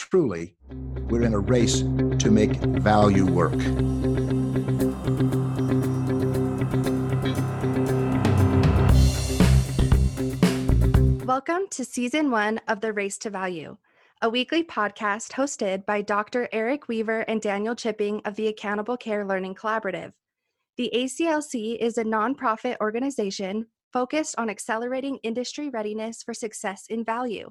Truly, we're in a race to make value work. Welcome to season one of The Race to Value, a weekly podcast hosted by Dr. Eric Weaver and Daniel Chipping of the Accountable Care Learning Collaborative. The ACLC is a nonprofit organization focused on accelerating industry readiness for success in value.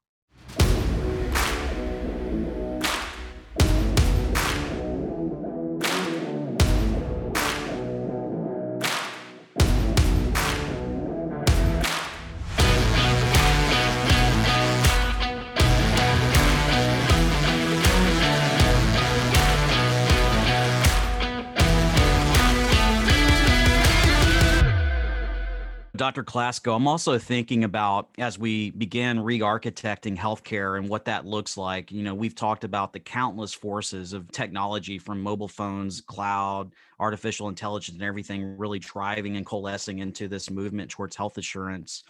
Dr. Klasko, I'm also thinking about as we begin re-architecting healthcare and what that looks like. You know, we've talked about the countless forces of technology from mobile phones, cloud, artificial intelligence, and everything really driving and coalescing into this movement towards health assurance.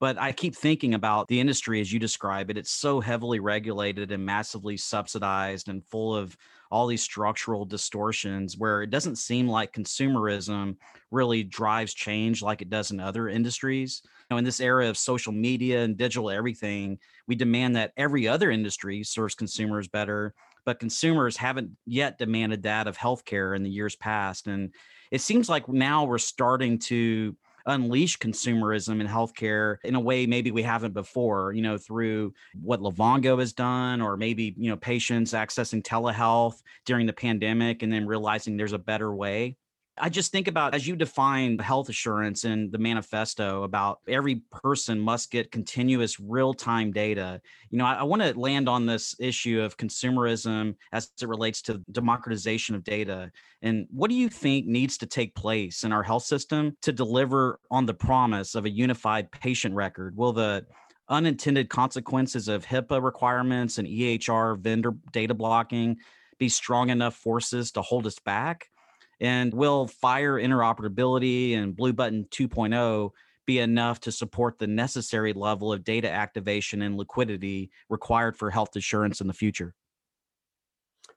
But I keep thinking about the industry as you describe it. It's so heavily regulated and massively subsidized and full of all these structural distortions where it doesn't seem like consumerism really drives change like it does in other industries. Know, in this era of social media and digital everything, we demand that every other industry serves consumers better, but consumers haven't yet demanded that of healthcare in the years past. And it seems like now we're starting to unleash consumerism in healthcare in a way maybe we haven't before, you know, through what Livongo has done, or maybe, you know, patients accessing telehealth during the pandemic and then realizing there's a better way. I just think about as you define health assurance in the manifesto about every person must get continuous real time data. You know, I, I want to land on this issue of consumerism as it relates to democratization of data. And what do you think needs to take place in our health system to deliver on the promise of a unified patient record? Will the unintended consequences of HIPAA requirements and EHR vendor data blocking be strong enough forces to hold us back? And will FHIR interoperability and Blue Button 2.0 be enough to support the necessary level of data activation and liquidity required for health assurance in the future?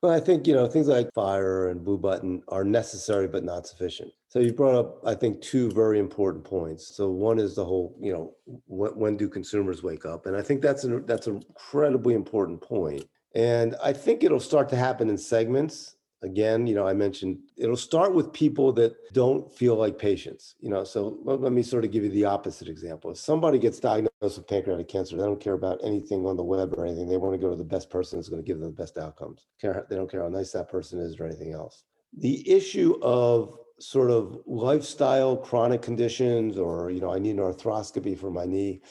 Well, I think you know things like FHIR and Blue Button are necessary but not sufficient. So you brought up, I think, two very important points. So one is the whole, you know, when, when do consumers wake up? And I think that's an that's an incredibly important point. And I think it'll start to happen in segments again you know i mentioned it'll start with people that don't feel like patients you know so let, let, me sort of give you the opposite example. If somebody gets diagnosed with pancreatic cancer they don't care about anything on the web or anything. They want to go to the best person that's going to give them the best outcomes. They don't care how nice that person is or anything else. The issue of sort of lifestyle chronic conditions or you know i need an arthroscopy for my knee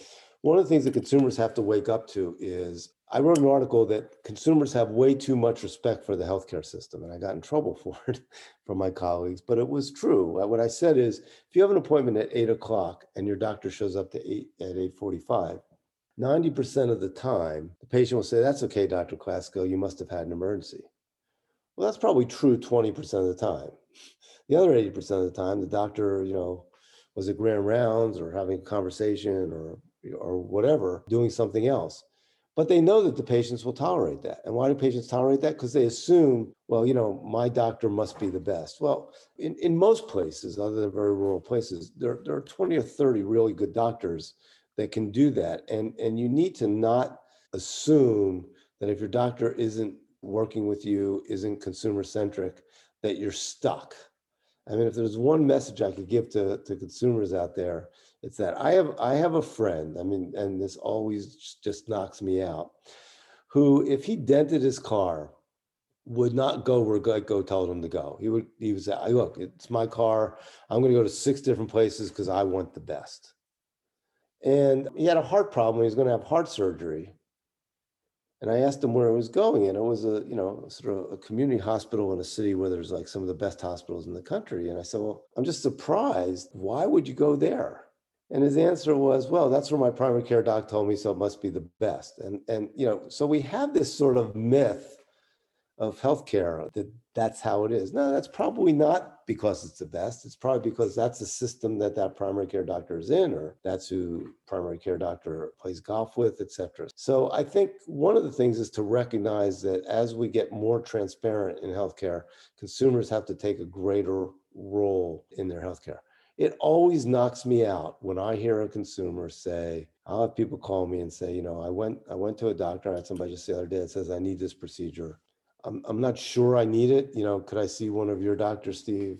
one of the things that consumers have to wake up to is I wrote an article that consumers have way too much respect for the healthcare system, and I got in trouble for it from my colleagues. But it was true. What I said is, if you have an appointment at eight o'clock and your doctor shows up to eight at eight forty-five, ninety percent of the time, the patient will say, "That's okay, Doctor Klasko. You must have had an emergency." Well, that's probably true twenty percent of the time. The other eighty percent of the time, the doctor, you know, was at grand rounds or having a conversation or or whatever, doing something else but they know that the patients will tolerate that. And why do patients tolerate that? Because they assume, well, you know, my doctor must be the best. Well, in, in most places, other than very rural places, there, there are 20 or 30 really good doctors that can do that. And, and you need to not assume that if your doctor isn't working with you, isn't consumer centric, that you're stuck. I mean, if there's one message I could give to, to consumers out there, it's that I have I have a friend. I mean, and this always just knocks me out, who, if he dented his car, would not go where Geico told him to go. He would he would say, "Look, it's my car. I'm going to go to six different places because I want the best." And he had a heart problem. He was going to have heart surgery. And I asked him where he was going, and it was a you know sort of a community hospital in a city where there's like some of the best hospitals in the country. And I said, "Well, I'm just surprised. Why would you go there?" And his answer was, "Well, that's where my primary care doc told me, so it must be the best." And and you know, so we have this sort of myth of healthcare that that's how it is. No, that's probably not because it's the best. It's probably because that's the system that that primary care doctor is in, or that's who primary care doctor plays golf with, etc. So I think one of the things is to recognize that as we get more transparent in healthcare, consumers have to take a greater role in their healthcare. It always knocks me out when I hear a consumer say, I'll have people call me and say, you know, I went I went to a doctor. I had somebody just the other day that says I need this procedure I'm, I'm not sure I need it. You know, could I see one of your doctors, Steve?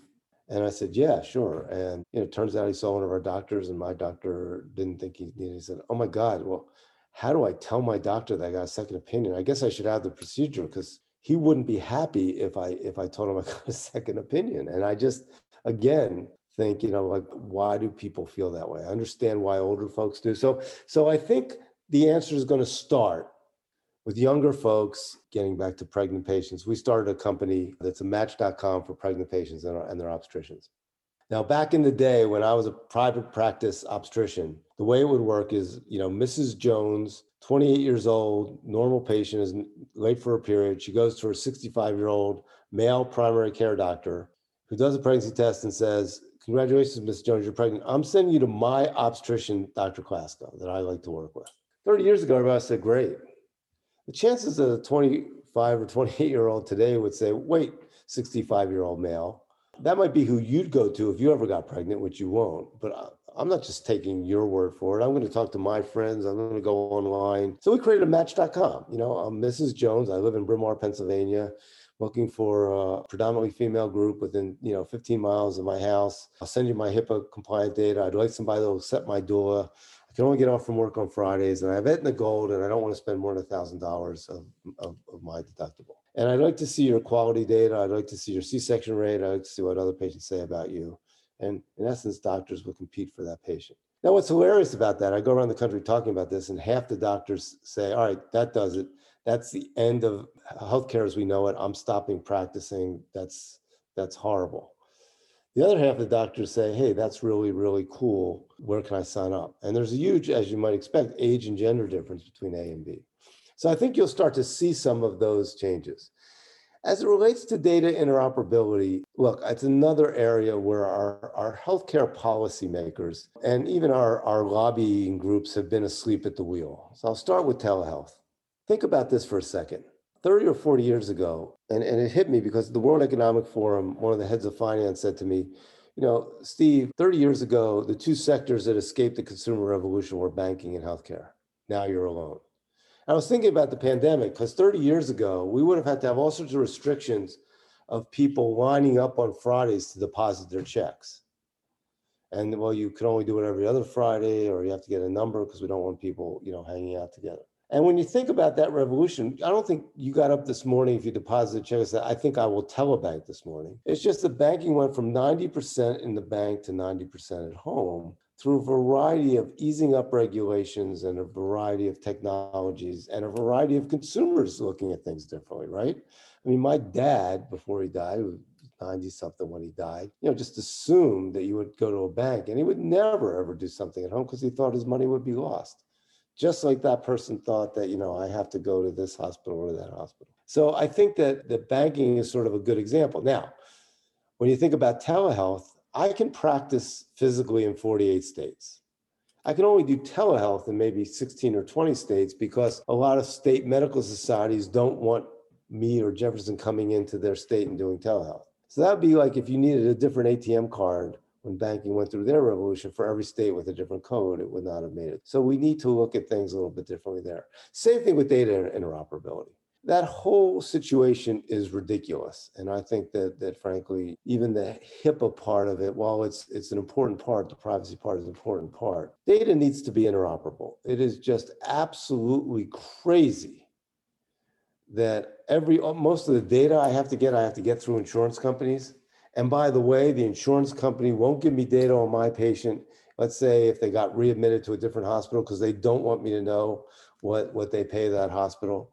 And I said, yeah, sure. And you know, it turns out he saw one of our doctors, and my doctor didn't think he needed. He said, oh my God, well, how do I tell my doctor that I got a second opinion? I guess I should have the procedure because he wouldn't be happy if I if I told him I got a second opinion. And I just again think, you know, like why do people feel that way? I understand why older folks do. So so I think the answer is going to start with younger folks getting back to pregnant patients, we started a company that's a match.com for pregnant patients and, and their obstetricians. Now, back in the day when I was a private practice obstetrician, the way it would work is, you know, Mrs. Jones, 28 years old, normal patient, is late for a period. She goes to her 65 year old male primary care doctor who does a pregnancy test and says, Congratulations, Miss Jones, you're pregnant. I'm sending you to my obstetrician, Dr. Klasko, that I like to work with. 30 years ago, everybody said, Great the chances that a 25 or 28 year old today would say, wait, 65 year old male, that might be who you'd go to if you ever got pregnant, which you won't. But I'm not just taking your word for it. I'm going to talk to my friends. I'm going to go online. So we created a match.com. You know, I'm Mrs. Jones. I live in Bryn Mawr, Pennsylvania, looking for a predominantly female group within, you know, 15 miles of my house. I'll send you my HIPAA compliant data. I'd like somebody will set my door. I can only get off from work on Fridays, and I have Aetna Gold, and I don't want to spend more than a thousand dollars of of my deductible. And I'd like to see your quality data. I'd like to see your C-section rate. I'd like to see what other patients say about you. And in essence, doctors will compete for that patient. Now, what's hilarious about that, I go around the country talking about this, and half the doctors say, All right, that does it. That's the end of healthcare as we know it. I'm stopping practicing. That's that's horrible. The other half of the doctors say, hey, that's really, really cool. Where can I sign up? And there's a huge, as you might expect, age and gender difference between A and B. So I think you'll start to see some of those changes. As it relates to data interoperability, look, it's another area where our, our healthcare policymakers and even our, our lobbying groups have been asleep at the wheel. So I'll start with telehealth. Think about this for a second. 30 or 40 years ago, and, and it hit me because the World Economic Forum, one of the heads of finance said to me, you know, Steve, 30 years ago, the two sectors that escaped the consumer revolution were banking and healthcare. Now you're alone. I was thinking about the pandemic because 30 years ago, we would have had to have all sorts of restrictions of people lining up on Fridays to deposit their checks. And well, you can only do it every other Friday, or you have to get a number because we don't want people, you know, hanging out together. And when you think about that revolution, I don't think you got up this morning if you deposited check and said, I think I will telebank this morning. It's just the banking went from 90% in the bank to 90% at home through a variety of easing up regulations and a variety of technologies and a variety of consumers looking at things differently, right? I mean, my dad, before he died, was 90 something when he died, you know, just assumed that you would go to a bank and he would never ever do something at home because he thought his money would be lost just like that person thought that you know i have to go to this hospital or that hospital. So i think that the banking is sort of a good example. Now when you think about telehealth i can practice physically in 48 states. I can only do telehealth in maybe 16 or 20 states because a lot of state medical societies don't want me or jefferson coming into their state and doing telehealth. So that would be like if you needed a different atm card when banking went through their revolution for every state with a different code, it would not have made it. So we need to look at things a little bit differently there. Same thing with data interoperability. That whole situation is ridiculous. And I think that that frankly, even the HIPAA part of it, while it's it's an important part, the privacy part is an important part, data needs to be interoperable. It is just absolutely crazy that every most of the data I have to get, I have to get through insurance companies. And by the way, the insurance company won't give me data on my patient. Let's say if they got readmitted to a different hospital because they don't want me to know what, what they pay that hospital.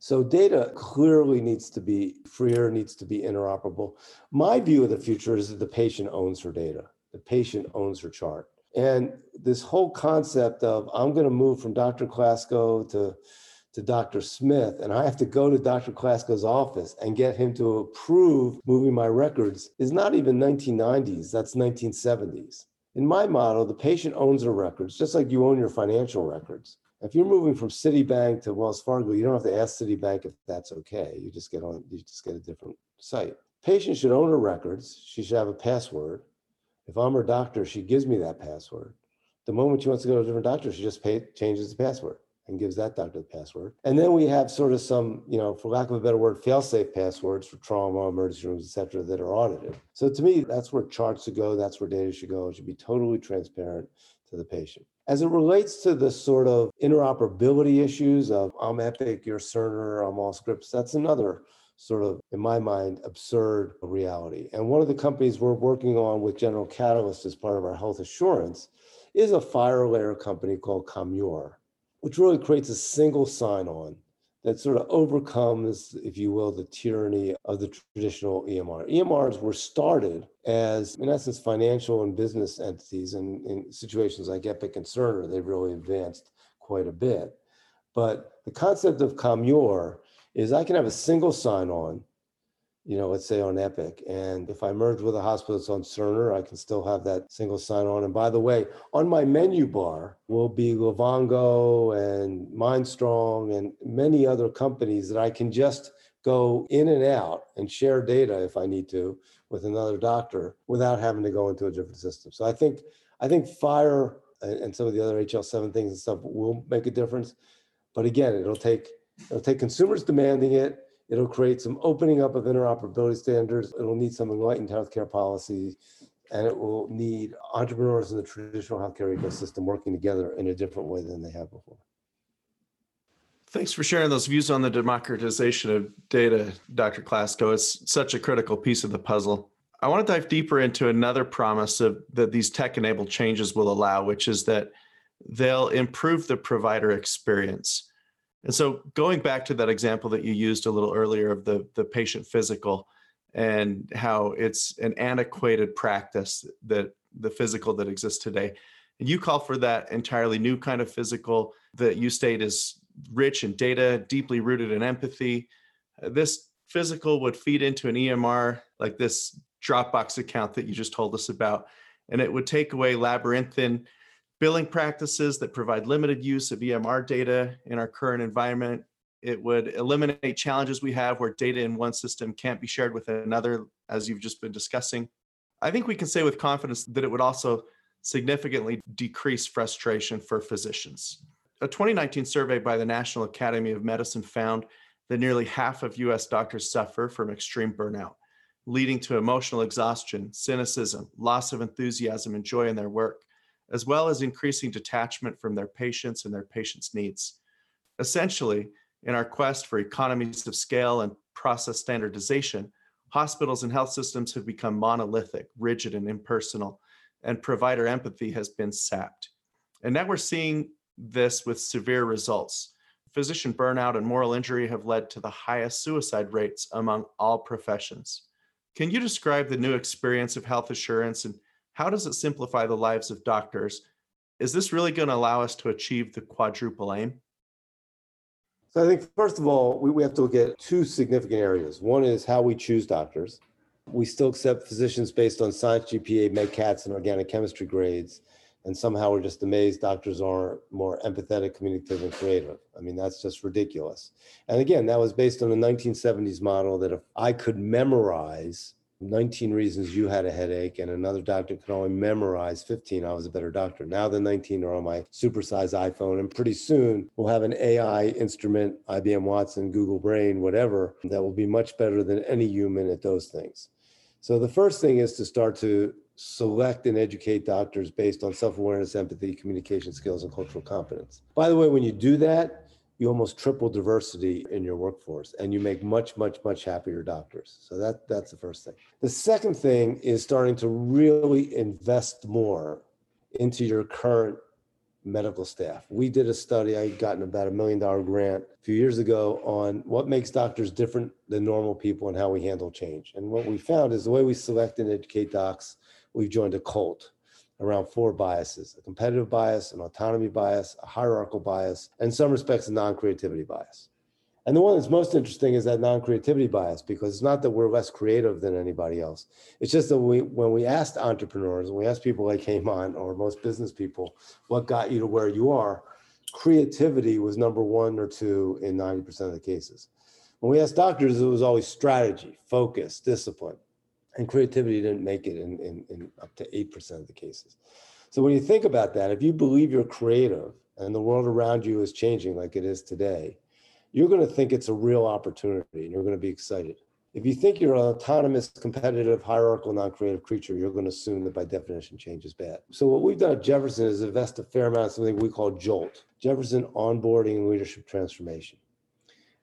So data clearly needs to be freer, needs to be interoperable. My view of the future is that the patient owns her data. The patient owns her chart. And this whole concept of I'm going to move from Dr. Klasko to to Dr. Smith, and I have to go to Dr. Klasko's office and get him to approve moving my records is not even 1990s, that's 1970s. In my model, the patient owns their records, just like you own your financial records. If you're moving from Citibank to Wells Fargo, you don't have to ask Citibank if that's okay. You just get on, you just get a different site. Patient should own her records. She should have a password. If I'm her doctor, she gives me that password. The moment she wants to go to a different doctor, she just pay, changes the password and gives that doctor the password. And then we have sort of some, you know, for lack of a better word, fail-safe passwords for trauma, emergency rooms, et cetera, that are audited. So to me, that's where charts should go. That's where data should go. It should be totally transparent to the patient. As it relates to the sort of interoperability issues of I'm Epic, you're Cerner, I'm Allscripts, that's another sort of, in my mind, absurd reality. And one of the companies we're working on with General Catalyst as part of our health assurance is a FHIR company called Commure which really creates a single sign on that sort of overcomes, if you will, the tyranny of the traditional EMR. EMRs were started as, in essence, financial and business entities, and in situations like Epic and Cerner, they've really advanced quite a bit. But the concept of Commure is I can have a single sign on you know, let's say on Epic. And if I merge with a hospital that's on Cerner, I can still have that single sign on. And by the way, on my menu bar will be Livongo and Mindstrong and many other companies that I can just go in and out and share data if I need to with another doctor without having to go into a different system. So I think I think FHIR and some of the other HL7 things and stuff will make a difference. But again, it'll take it'll take consumers demanding it It'll create some opening up of interoperability standards. It'll need some enlightened healthcare policy, and it will need entrepreneurs in the traditional healthcare ecosystem working together in a different way than they have before. Thanks for sharing those views on the democratization of data, Dr. Klasko. It's such a critical piece of the puzzle. I want to dive deeper into another promise of that these tech-enabled changes will allow, which is that they'll improve the provider experience. And so going back to that example that you used a little earlier of the, the patient physical and how it's an antiquated practice that the physical that exists today. And you call for that entirely new kind of physical that you state is rich in data, deeply rooted in empathy. Uh, this physical would feed into an EMR like this Dropbox account that you just told us about, and it would take away labyrinthine billing practices that provide limited use of EMR data in our current environment. It would eliminate challenges we have where data in one system can't be shared with another, as you've just been discussing. I think we can say with confidence that it would also significantly decrease frustration for physicians. A 2019 survey by the National Academy of Medicine found that nearly half of US doctors suffer from extreme burnout, leading to emotional exhaustion, cynicism, loss of enthusiasm and joy in their work as well as increasing detachment from their patients and their patients' needs. Essentially, in our quest for economies of scale and process standardization, hospitals and health systems have become monolithic, rigid, and impersonal, and provider empathy has been sapped. And now we're seeing this with severe results. Physician burnout and moral injury have led to the highest suicide rates among all professions. Can you describe the new experience of health assurance and how does it simplify the lives of doctors? Is this really going to allow us to achieve the quadruple aim? So I think, first of all, we, we have to look at two significant areas. One is how we choose doctors. We still accept physicians based on science GPA, MCATs, and organic chemistry grades. And somehow we're just amazed doctors aren't more empathetic, communicative, and creative. I mean, that's just ridiculous. And again, that was based on the 1970s model that if I could memorize 19 reasons you had a headache and another doctor could only memorize 15 i was a better doctor. Now the 19 are on my supersized iphone and pretty soon we'll have an ai instrument ibm watson google brain whatever that will be much better than any human at those things. So the first thing is to start to select and educate doctors based on self-awareness empathy communication skills and cultural competence. By the way when you do that you almost triple diversity in your workforce and you make much much much happier doctors. So that that's the first thing. The second thing is starting to really invest more into your current medical staff. We did a study i gotten about a million dollar grant a few years ago on what makes doctors different than normal people and how we handle change. And what we found is the way we select and educate docs we've joined a cult around four biases a competitive bias, an autonomy bias, a hierarchical bias, and some respects, a non creativity bias. And the one that's most interesting is that non creativity bias, because it's not that we're less creative than anybody else. It's just that we, when we asked entrepreneurs, when we asked people like on, or most business people, what got you to where you are, creativity was number one or two in 90% of the cases. When we asked doctors, it was always strategy, focus, discipline and creativity didn't make it in, in, in up to 8% of the cases. So when you think about that, if you believe you're creative and the world around you is changing like it is today, you're going to think it's a real opportunity and you're going to be excited. If you think you're an autonomous, competitive, hierarchical, non-creative creature, you're going to assume that by definition change is bad. So what we've done at Jefferson is invest a fair amount of something we call JOLT, Jefferson Onboarding and Leadership Transformation.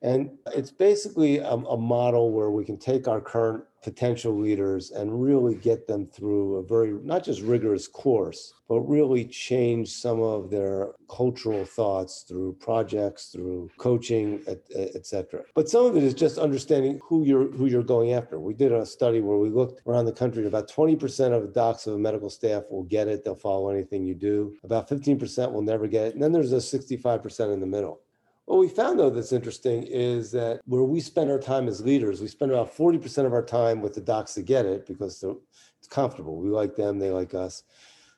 And it's basically a, a, model where we can take our current potential leaders and really get them through a very, not just rigorous course, but really change some of their cultural thoughts through projects, through coaching, etc. But some of it is just understanding who you're who you're going after. We did a study where we looked around the country, about 20% of the docs of a medical staff will get it. They'll follow anything you do. About 15% will never get it. And then there's a 65% in the middle. What we found though that's interesting is that where we spend our time as leaders, we spend about 40% of our time with the docs that get it because it's comfortable. We like them, they like us.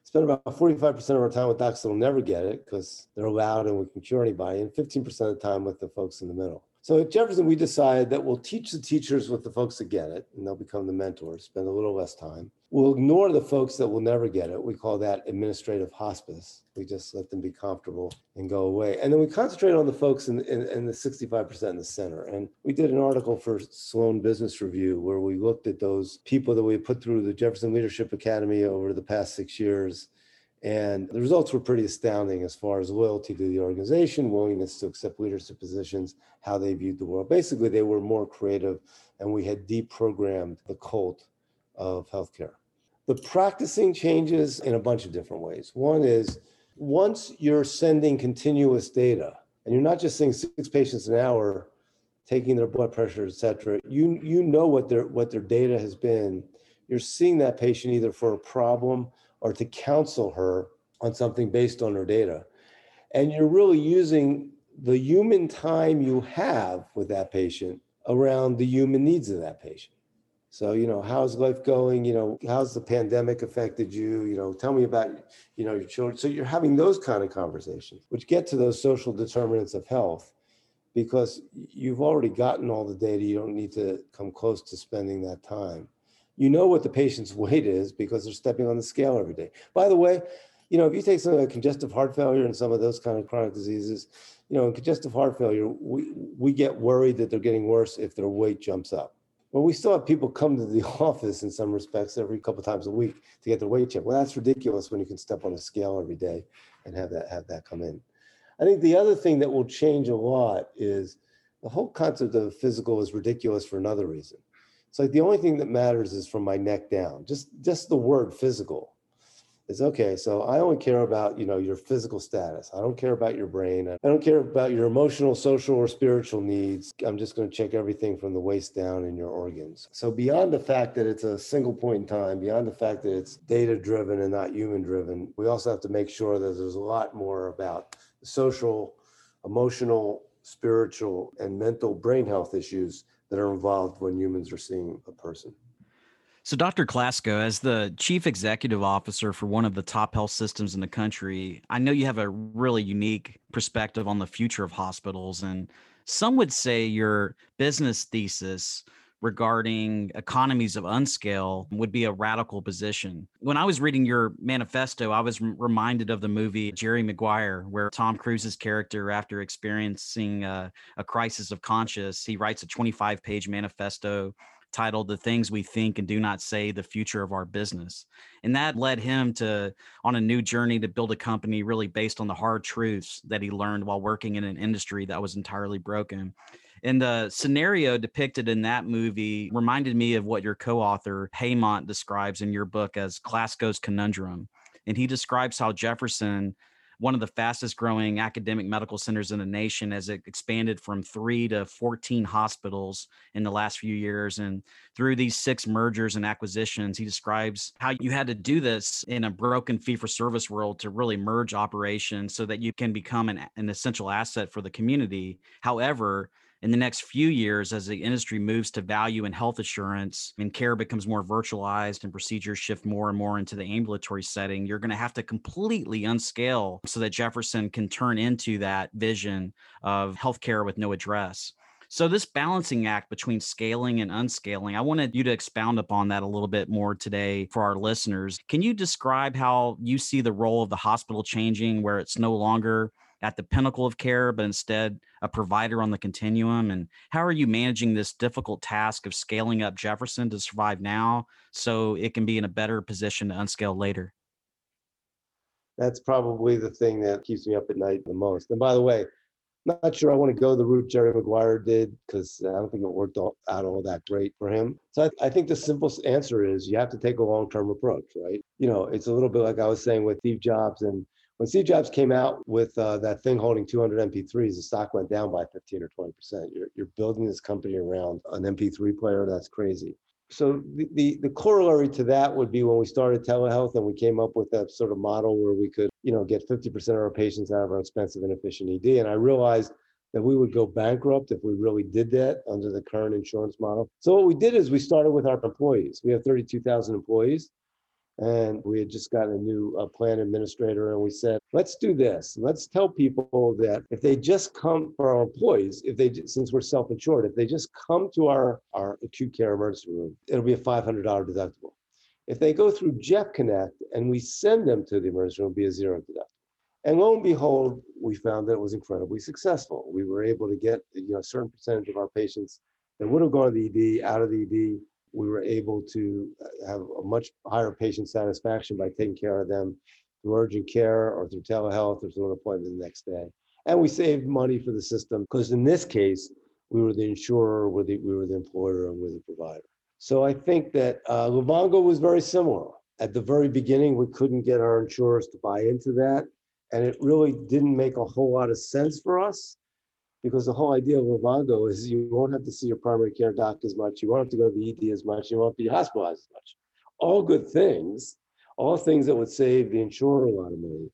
Spend about 45% of our time with docs that'll never get it because they're loud and we can cure anybody, and 15% of the time with the folks in the middle. So at Jefferson, we decided that we'll teach the teachers with the folks that get it, and they'll become the mentors, spend a little less time. We'll ignore the folks that will never get it. We call that administrative hospice. We just let them be comfortable and go away. And then we concentrate on the folks in, in, in the 65% in the center. And we did an article for Sloan Business Review where we looked at those people that we put through the Jefferson Leadership Academy over the past six years and the results were pretty astounding as far as loyalty to the organization, willingness to accept leadership positions, how they viewed the world. Basically, they were more creative, and we had deprogrammed the cult of healthcare. The practicing changes in a bunch of different ways. One is once you're sending continuous data, and you're not just seeing six patients an hour, taking their blood pressure, et cetera, you, you know what their, what their data has been. You're seeing that patient either for a problem or to counsel her on something based on her data. And you're really using the human time you have with that patient around the human needs of that patient. So, you know, how's life going? You know, how's the pandemic affected you? You know, tell me about, you know, your children. So you're having those kind of conversations, which get to those social determinants of health because you've already gotten all the data. You don't need to come close to spending that time you know what the patient's weight is because they're stepping on the scale every day. By the way, you know, if you take some like congestive heart failure and some of those kind of chronic diseases, you know, in congestive heart failure, we, we get worried that they're getting worse if their weight jumps up. Well, we still have people come to the office in some respects every couple times a week to get their weight checked. Well, that's ridiculous when you can step on a scale every day and have that have that come in. I think the other thing that will change a lot is the whole concept of physical is ridiculous for another reason. It's like the only thing that matters is from my neck down. Just just the word physical is okay. So I only care about you know your physical status. I don't care about your brain. I don't care about your emotional, social, or spiritual needs. I'm just going to check everything from the waist down in your organs. So beyond the fact that it's a single point in time, beyond the fact that it's data driven and not human driven, we also have to make sure that there's a lot more about social, emotional, spiritual, and mental brain health issues that are involved when humans are seeing a person. So, Dr. Klasko, as the chief executive officer for one of the top health systems in the country, I know you have a really unique perspective on the future of hospitals. And some would say your business thesis regarding economies of unscale would be a radical position. When I was reading your manifesto, I was reminded of the movie Jerry Maguire, where Tom Cruise's character, after experiencing a, a crisis of conscience, he writes a 25 page manifesto titled The Things We Think and Do Not Say, The Future of Our Business. And that led him to on a new journey to build a company really based on the hard truths that he learned while working in an industry that was entirely broken. And the scenario depicted in that movie reminded me of what your co author, Hemant, describes in your book as Klasko's Conundrum. And he describes how Jefferson one of the fastest growing academic medical centers in the nation as it expanded from three to 14 hospitals in the last few years. And through these six mergers and acquisitions, he describes how you had to do this in a broken fee for service world to really merge operations so that you can become an, an essential asset for the community. However, in the next few years as the industry moves to value and health assurance and care becomes more virtualized and procedures shift more and more into the ambulatory setting, you're going to have to completely unscale so that Jefferson can turn into that vision of healthcare with no address. So, this balancing act between scaling and unscaling, I wanted you to expound upon that a little bit more today for our listeners. Can you describe how you see the role of the hospital changing, where it's no longer at the pinnacle of care, but instead a provider on the continuum? And how are you managing this difficult task of scaling up Jefferson to survive now so it can be in a better position to unscale later? That's probably the thing that keeps me up at night the most. And by the way, not sure I want to go the route Jerry Maguire did because I don't think it worked all, out all that great for him. So I, I think the simplest answer is you have to take a long term approach, right? You know, it's a little bit like I was saying with Steve Jobs and when Steve Jobs came out with uh, that thing holding 200 MP3s, the stock went down by 15 or 20 percent. You're, building this company around an MP3 player. That's crazy. So the, the, the corollary to that would be when we started telehealth and we came up with that sort of model where we could, you know, get 50% of our patients out of our expensive and efficient ED. And I realized that we would go bankrupt if we really did that under the current insurance model. So what we did is we started with our employees. We have 32,000 employees and we had just gotten a new uh, plan administrator and we said let's do this. Let's tell people that if they just come for our employees if they since we're self-insured if they just come to our our acute care emergency room it'll be a $500 deductible. If they go through jeff connect and we send them to the emergency room it'll be a zero deductible. And lo and behold we found that it was incredibly successful. We were able to get you know a certain percentage of our patients that would have gone to the ed out of the ed we were able to uh, have a much higher patient satisfaction by taking care of them through urgent care or through telehealth or through an appointment the next day. And we saved money for the system because in this case, we were the insurer, we were the, we were the employer, and we were the provider. So I think that uh, Livongo was very similar. At the very beginning, we couldn't get our insurers to buy into that. And it really didn't make a whole lot of sense for us because the whole idea of Livongo is you won't have to see your primary care doc as much, you won't have to go to the ED as much, you won't be hospitalized as much. All good things, all things that would save the insurer a lot of money,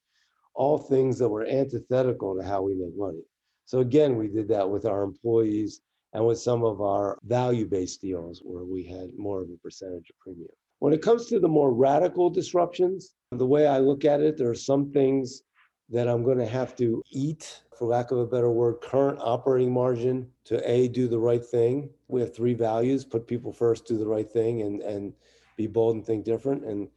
all things that were antithetical to how we make money. So again, we did that with our employees and with some of our value-based deals where we had more of a percentage of premium. When it comes to the more radical disruptions, the way I look at it, there are some things that I'm going to have to eat, for lack of a better word, current operating margin to A, do the right thing. We have three values put people first, do the right thing, and, and be bold and think different. And,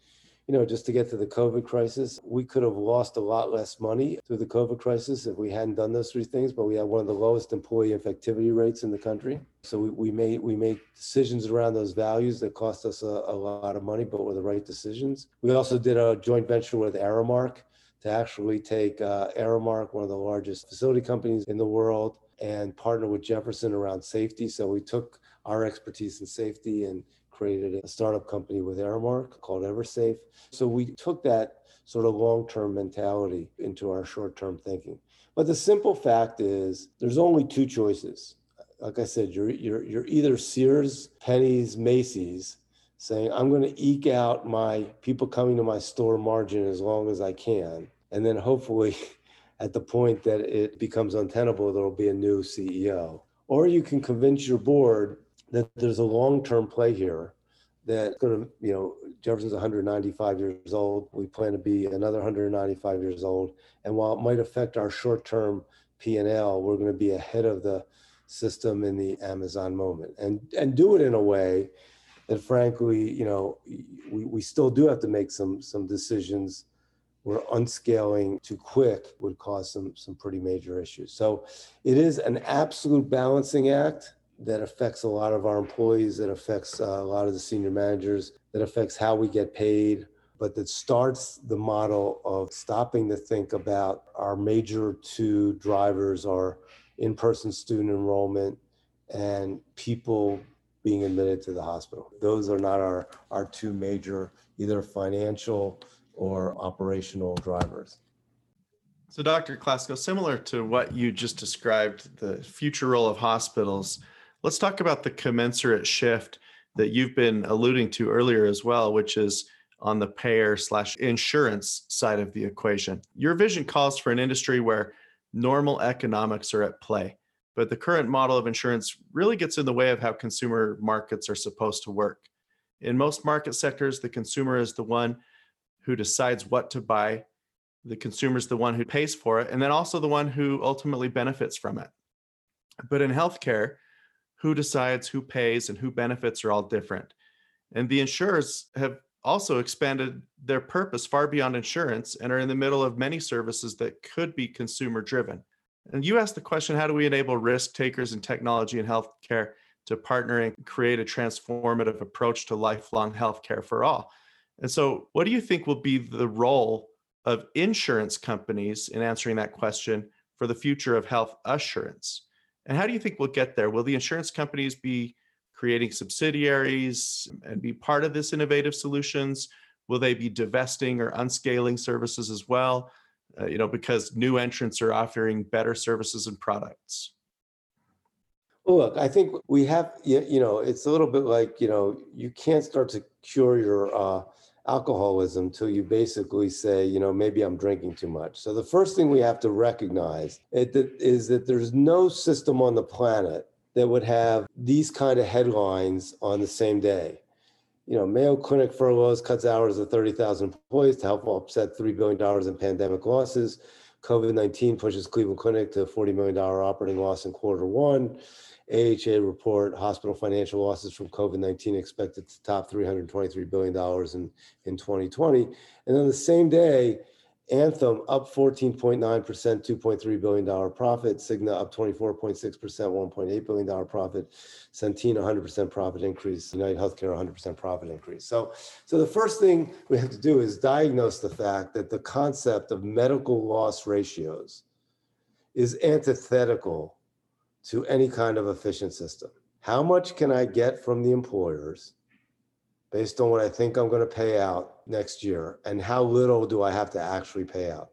you know, just to get to the COVID crisis, we could have lost a lot less money through the COVID crisis if we hadn't done those three things, but we had one of the lowest employee infectivity rates in the country. So we, we made we made decisions around those values that cost us a, a lot of money, but were the right decisions. We also did a joint venture with Aramark to actually take uh, Aramark, one of the largest facility companies in the world, and partner with Jefferson around safety. So we took our expertise in safety and created a startup company with Aramark called EverSafe. So we took that sort of long-term mentality into our short-term thinking. But the simple fact is there's only two choices. Like I said, you're, you're, you're either Sears, Penney's, Macy's, saying, I'm going to eke out my people coming to my store margin as long as I can. And then hopefully, at the point that it becomes untenable, there will be a new CEO. Or you can convince your board that there's a long term play here that's going to, you know, Jefferson's 195 years old. We plan to be another 195 years old. And while it might affect our short term P&L, we're going to be ahead of the system in the Amazon moment and, and do it in a way that frankly, you know, we, we still do have to make some some decisions where unscaling too quick would cause some some pretty major issues. So it is an absolute balancing act that affects a lot of our employees, that affects uh, a lot of the senior managers, that affects how we get paid, but that starts the model of stopping to think about our major two drivers are in-person student enrollment and people being admitted to the hospital. Those are not our, our two major either financial or operational drivers. So, Dr. Klasko, similar to what you just described, the future role of hospitals, let's talk about the commensurate shift that you've been alluding to earlier as well, which is on the payer slash insurance side of the equation. Your vision calls for an industry where normal economics are at play, but the current model of insurance really gets in the way of how consumer markets are supposed to work. In most market sectors, the consumer is the one who decides what to buy, the consumer is the one who pays for it, and then also the one who ultimately benefits from it. But in healthcare, who decides who pays and who benefits are all different. And the insurers have also expanded their purpose far beyond insurance and are in the middle of many services that could be consumer driven. And you asked the question how do we enable risk takers in technology and healthcare to partner and create a transformative approach to lifelong healthcare for all? And so, what do you think will be the role of insurance companies in answering that question for the future of health assurance? And how do you think we'll get there? Will the insurance companies be creating subsidiaries and be part of this innovative solutions? Will they be divesting or unscaling services as well? Uh, you know, because new entrants are offering better services and products. Look, I think we have, you know, it's a little bit like, you know, you can't start to cure your uh, alcoholism till you basically say, you know, maybe I'm drinking too much. So the first thing we have to recognize is that there's no system on the planet that would have these kind of headlines on the same day. You know, Mayo Clinic furloughs, cuts hours of 30,000 employees to help offset $3 billion in pandemic losses. COVID 19 pushes Cleveland Clinic to a $40 million operating loss in quarter one. AHA report hospital financial losses from COVID 19 expected to top $323 billion in, in 2020. And then the same day, Anthem up 14.9%, $2.3 billion profit. Cigna up 24.6%, $1.8 billion profit. Centene 100% profit increase. United Healthcare 100% profit increase. So, so the first thing we have to do is diagnose the fact that the concept of medical loss ratios is antithetical to any kind of efficient system. How much can I get from the employers based on what I think I'm going to pay out next year and how little do I have to actually pay out.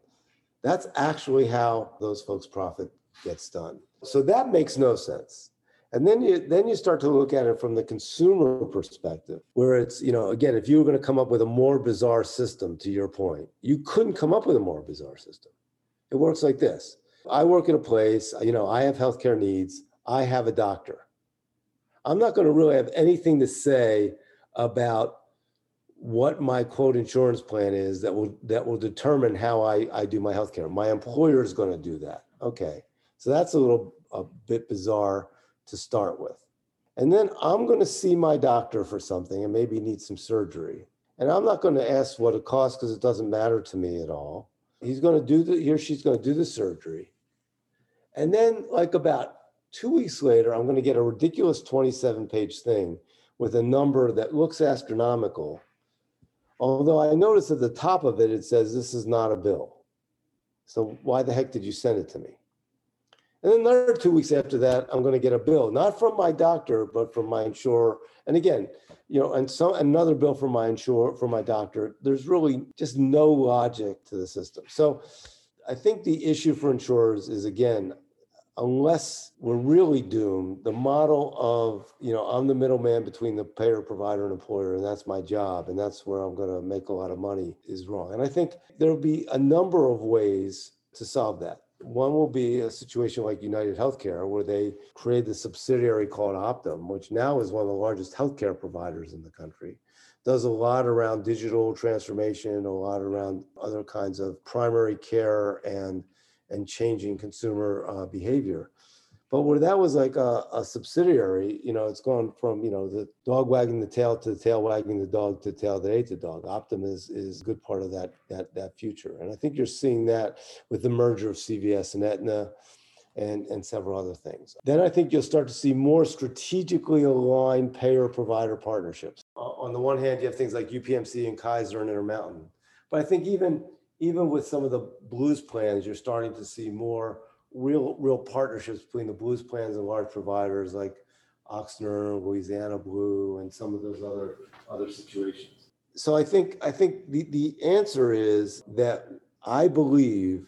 That's actually how those folks' profit gets done. So that makes no sense. And then you then you start to look at it from the consumer perspective, where it's, you know, again, if you were going to come up with a more bizarre system, to your point, you couldn't come up with a more bizarre system. It works like this. I work at a place, you know, I have healthcare needs, I have a doctor. I'm not going to really have anything to say about what my quote insurance plan is that will that will determine how I, I do my healthcare. My employer is going to do that. Okay. So that's a little a bit bizarre to start with. And then I'm going to see my doctor for something and maybe need some surgery. And I'm not going to ask what it costs because it doesn't matter to me at all. He's going to do the he or she's going to do the surgery. And then like about two weeks later, I'm going to get a ridiculous 27 page thing with a number that looks astronomical. Although I notice at the top of it, it says this is not a bill. So why the heck did you send it to me? And then another two weeks after that, I'm going to get a bill, not from my doctor, but from my insurer. And again, you know, and so another bill from my insurer, from my doctor. There's really just no logic to the system. So I think the issue for insurers is again, unless we're really doomed, the model of, you know, I'm the middleman between the payer, provider, and employer, and that's my job, and that's where I'm going to make a lot of money is wrong. And I think there'll be a number of ways to solve that. One will be a situation like United Healthcare, where they create the subsidiary called Optum, which now is one of the largest healthcare providers in the country. Does a lot around digital transformation, a lot around other kinds of primary care and and changing consumer uh, behavior. But where that was like a, a, subsidiary, you know, it's gone from, you know, the dog wagging the tail to the tail wagging the dog to the tail that ate the dog. Optum is, is a good part of that, that, that future. And I think you're seeing that with the merger of CVS and Aetna and, and several other things. Then I think you'll start to see more strategically aligned payer provider partnerships. On the one hand, you have things like UPMC and Kaiser and Intermountain. But I think even, even with some of the blues plans, you're starting to see more real, real partnerships between the blues plans and large providers like Ochsner, Louisiana Blue, and some of those other, other situations. So I think, I think the, the answer is that I believe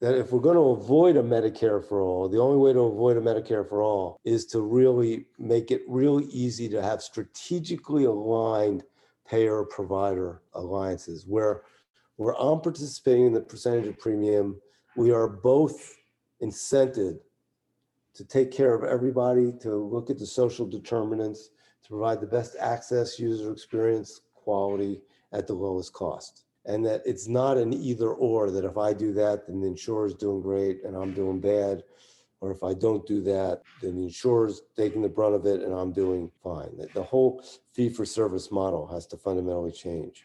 that if we're going to avoid a Medicare for all, the only way to avoid a Medicare for all is to really make it really easy to have strategically aligned payer provider alliances where where I'm participating in the percentage of premium, we are both incented to take care of everybody, to look at the social determinants, to provide the best access, user experience, quality at the lowest cost and that it's not an either or that if I do that, then the insurer's doing great and I'm doing bad. Or if I don't do that, then the insurer's taking the brunt of it and I'm doing fine. That The whole fee for service model has to fundamentally change.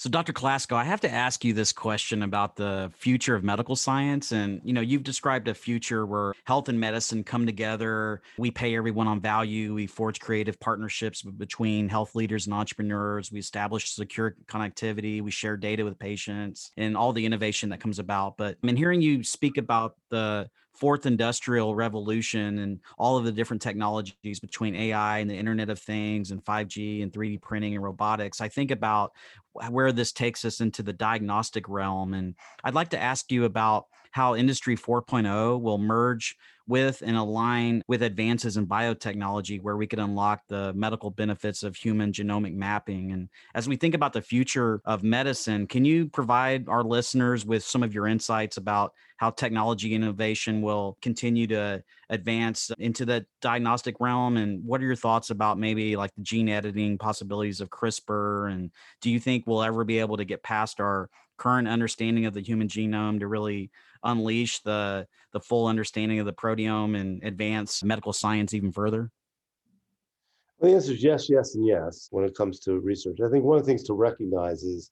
So, Dr. Klasko, I have to ask you this question about the future of medical science. And, you know, you've described a future where health and medicine come together. We pay everyone on value. We forge creative partnerships between health leaders and entrepreneurs. We establish secure connectivity. We share data with patients and all the innovation that comes about. But I mean, hearing you speak about the fourth industrial revolution and all of the different technologies between AI and the Internet of Things and 5G and 3D printing and robotics, I think about where this takes us into the diagnostic realm. And I'd like to ask you about how Industry 4.0 will merge with and align with advances in biotechnology where we could unlock the medical benefits of human genomic mapping. And as we think about the future of medicine, can you provide our listeners with some of your insights about how technology innovation will continue to advance into the diagnostic realm? And what are your thoughts about maybe like the gene editing possibilities of CRISPR? And do you think we'll ever be able to get past our current understanding of the human genome to really unleash the the full understanding of the proteome and advance medical science even further? The answer is yes, yes, and yes when it comes to research. I think one of the things to recognize is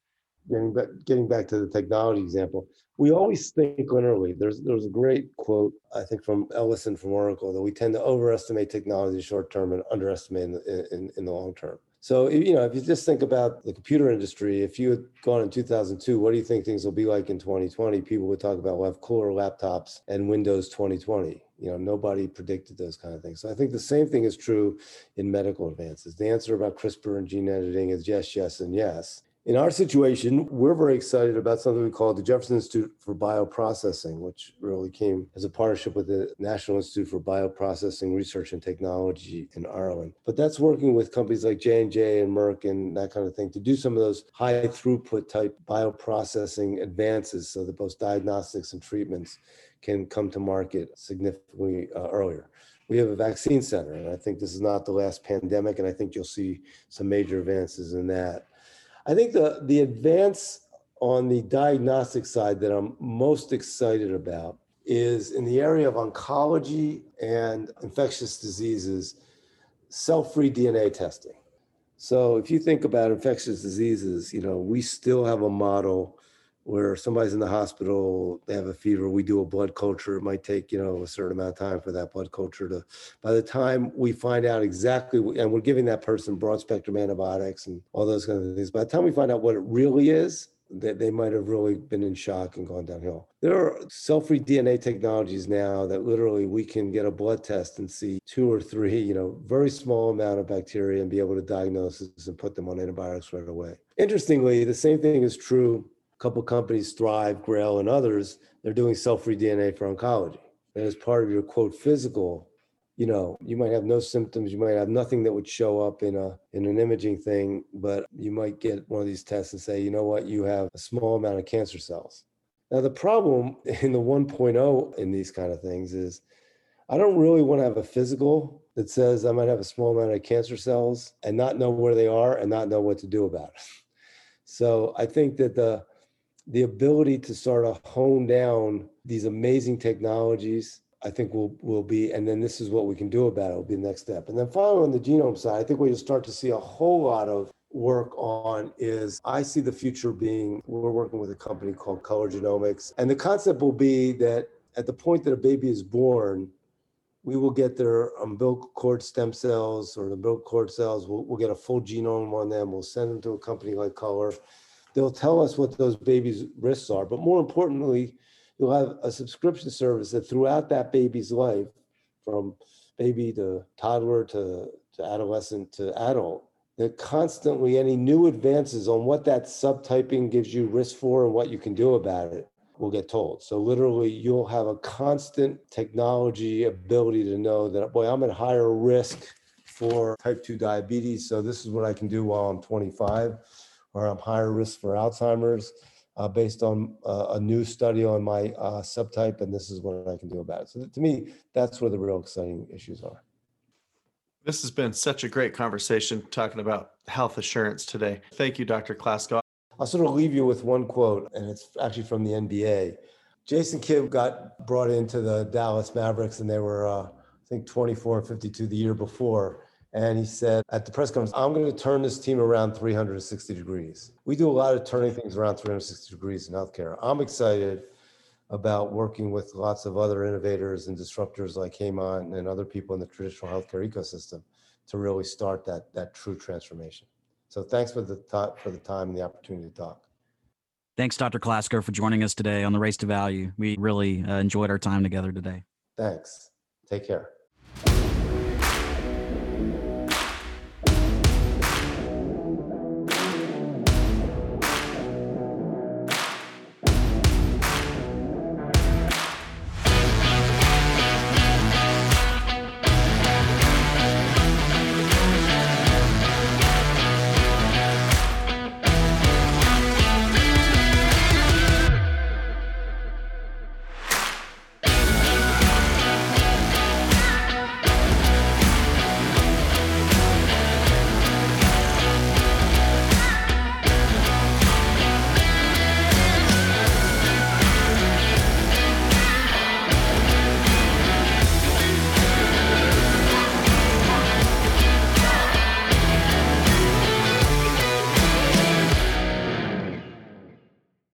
getting back, getting back to the technology example, we always think linearly. There's there's a great quote I think from Ellison from Oracle that we tend to overestimate technology short term and underestimate in in, in the long term. So, you know, if you just think about the computer industry, if you had gone in 2002, what do you think things will be like in 2020? People would talk about we'll have cooler laptops and Windows 2020. You know, nobody predicted those kind of things. So I think the same thing is true in medical advances. The answer about CRISPR and gene editing is yes, yes, and yes. In our situation, we're very excited about something we call the Jefferson Institute for Bioprocessing, which really came as a partnership with the National Institute for Bioprocessing Research and Technology in Ireland. But that's working with companies like J&J and Merck and that kind of thing to do some of those high throughput type bioprocessing advances so that both diagnostics and treatments can come to market significantly uh, earlier we have a vaccine center and i think this is not the last pandemic and i think you'll see some major advances in that I think the, the advance on the diagnostic side that I'm most excited about is in the area of oncology and infectious diseases, cell free DNA testing. So if you think about infectious diseases, you know, we still have a model where somebody's in the hospital, they have a fever, we do a blood culture. It might take, you know, a certain amount of time for that blood culture to, by the time we find out exactly, and we're giving that person broad spectrum antibiotics and all those kinds of things, by the time we find out what it really is, that they might have really been in shock and gone downhill. There are cell-free DNA technologies now that literally we can get a blood test and see two or three, you know, very small amount of bacteria and be able to diagnose this and put them on antibiotics right away. Interestingly, the same thing is true couple companies, Thrive, Grail, and others, they're doing cell-free DNA for oncology. And as part of your quote physical, you know, you might have no symptoms, you might have nothing that would show up in a in an imaging thing, but you might get one of these tests and say, you know what, you have a small amount of cancer cells. Now the problem in the 1.0 in these kind of things is I don't really want to have a physical that says I might have a small amount of cancer cells and not know where they are and not know what to do about it. So I think that the the ability to sort of hone down these amazing technologies I think will will be, and then this is what we can do about it will be the next step. And then finally on the genome side, I think what you'll start to see a whole lot of work on is I see the future being we're working with a company called Color Genomics. And the concept will be that at the point that a baby is born, we will get their umbilical cord stem cells or the umbilical cord cells. We'll, we'll get a full genome on them. We'll send them to a company like Color. They'll tell us what those babies' risks are. But more importantly, you'll have a subscription service that throughout that baby's life, from baby to toddler to, to adolescent to adult, that constantly any new advances on what that subtyping gives you risk for and what you can do about it will get told. So literally you'll have a constant technology ability to know that boy, I'm at higher risk for type 2 diabetes. So this is what I can do while I'm 25, or I'm higher risk for Alzheimer's uh, based on uh, a new study on my uh, subtype, and this is what I can do about it. So to me, that's where the real exciting issues are. This has been such a great conversation talking about health assurance today. Thank you, Dr. Klasko. I'll sort of leave you with one quote, and it's actually from the NBA. Jason Kidd got brought into the Dallas Mavericks, and they were, uh, I think, 24 and 52 the year before. And he said at the press conference, I'm going to turn this team around 360 degrees. We do a lot of turning things around 360 degrees in healthcare. I'm excited about working with lots of other innovators and disruptors like Hemant and other people in the traditional healthcare ecosystem to really start that, that true transformation. So thanks for the time for the time and the opportunity to talk. Thanks, Dr. Klasko, for joining us today on the Race to Value. We really uh, enjoyed our time together today. Thanks. Take care.